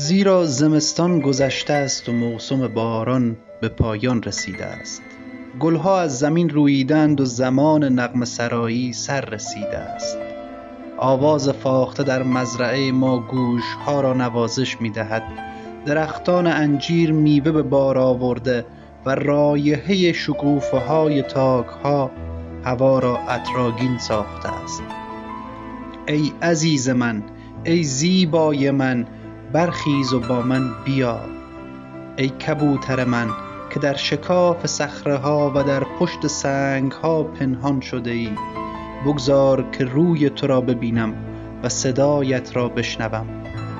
زیرا زمستان گذشته است و موسم باران به پایان رسیده است. گلها از زمین روییدند و زمان نغمه سرایی سر رسیده است. آواز فاخته در مزرعه ما گوشها را نوازش می دهد درختان انجیر میوه به بار آورده و رایحه شکوفه های تاک ها هوا را عطرآگین ساخته است. ای عزیز من ای زیبای من برخیز و با من بیا. ای کبوتر من که در شکاف صخره ها و در پشت سنگ ها پنهان شده ای بگذار که روی تو را ببینم و صدایت را بشنوم.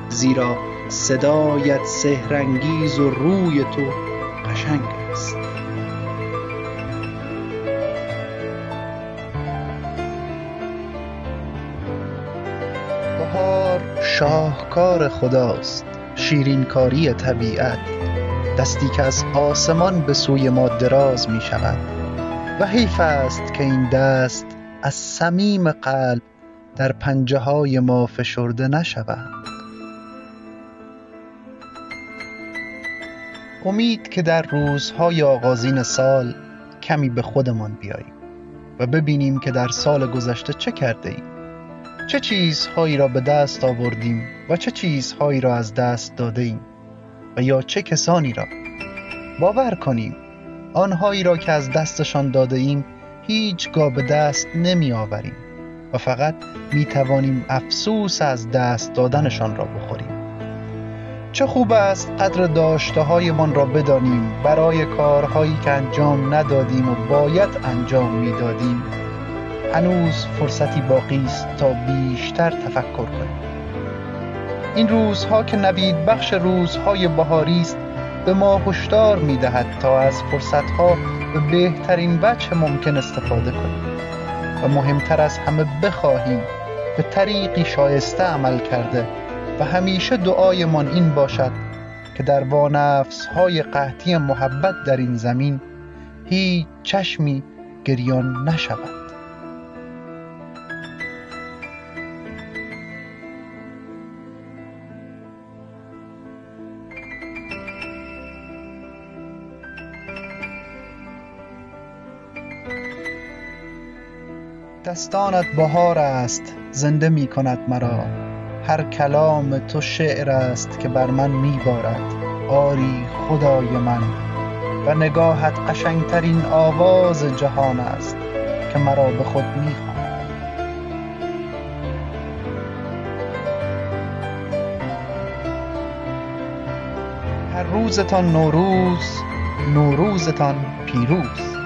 زیرا صدایت سحرانگیز و روی تو قشنگ بهار شاهکار خداست شیرینکاری طبیعت. دستی که از آسمان به سوی ما دراز می شود و حیف است که این دست از صمیم قلب در پنجه های ما فشرده نشود. امید که در روزهای آغازین سال کمی به خودمان بیاییم و ببینیم که در سال گذشته چه کرده ایم. چه چیزهایی را به دست آوردیم و چه چیزهایی را از دست داده ایم و یا چه کسانی را؟ باور کنیم آنهایی را که از دستشان داده ایم هیچگاه به دست نمی آوریم و فقط می توانیم افسوس از دست دادنشان را بخوریم. چه خوب است قدر داشته هایمان را بدانیم برای کارهایی که انجام ندادیم و باید انجام می‌دادیم. هنوز فرصتی باقی است تا بیشتر تفکر کنیم. این روزها که نوید بخش روزهای بهاری است به ما هشدار می‌دهد تا از فرصتها به بهترین وجه ممکن استفاده کنیم و مهمتر از همه بخواهیم به طریقی شایسته عمل کرده و همیشه دعایمان این باشد که در وانفس های قحطی محبت در این زمین هیچ چشمی گریان نشود. دستانت بهار است زنده می کند مرا. هر کلام تو شعر است که بر من می بارد. آری خدای من. و نگاهت قشنگترین آواز جهان است که مرا به خود می خواند هر روزتان نوروز نوروزتان پیروز.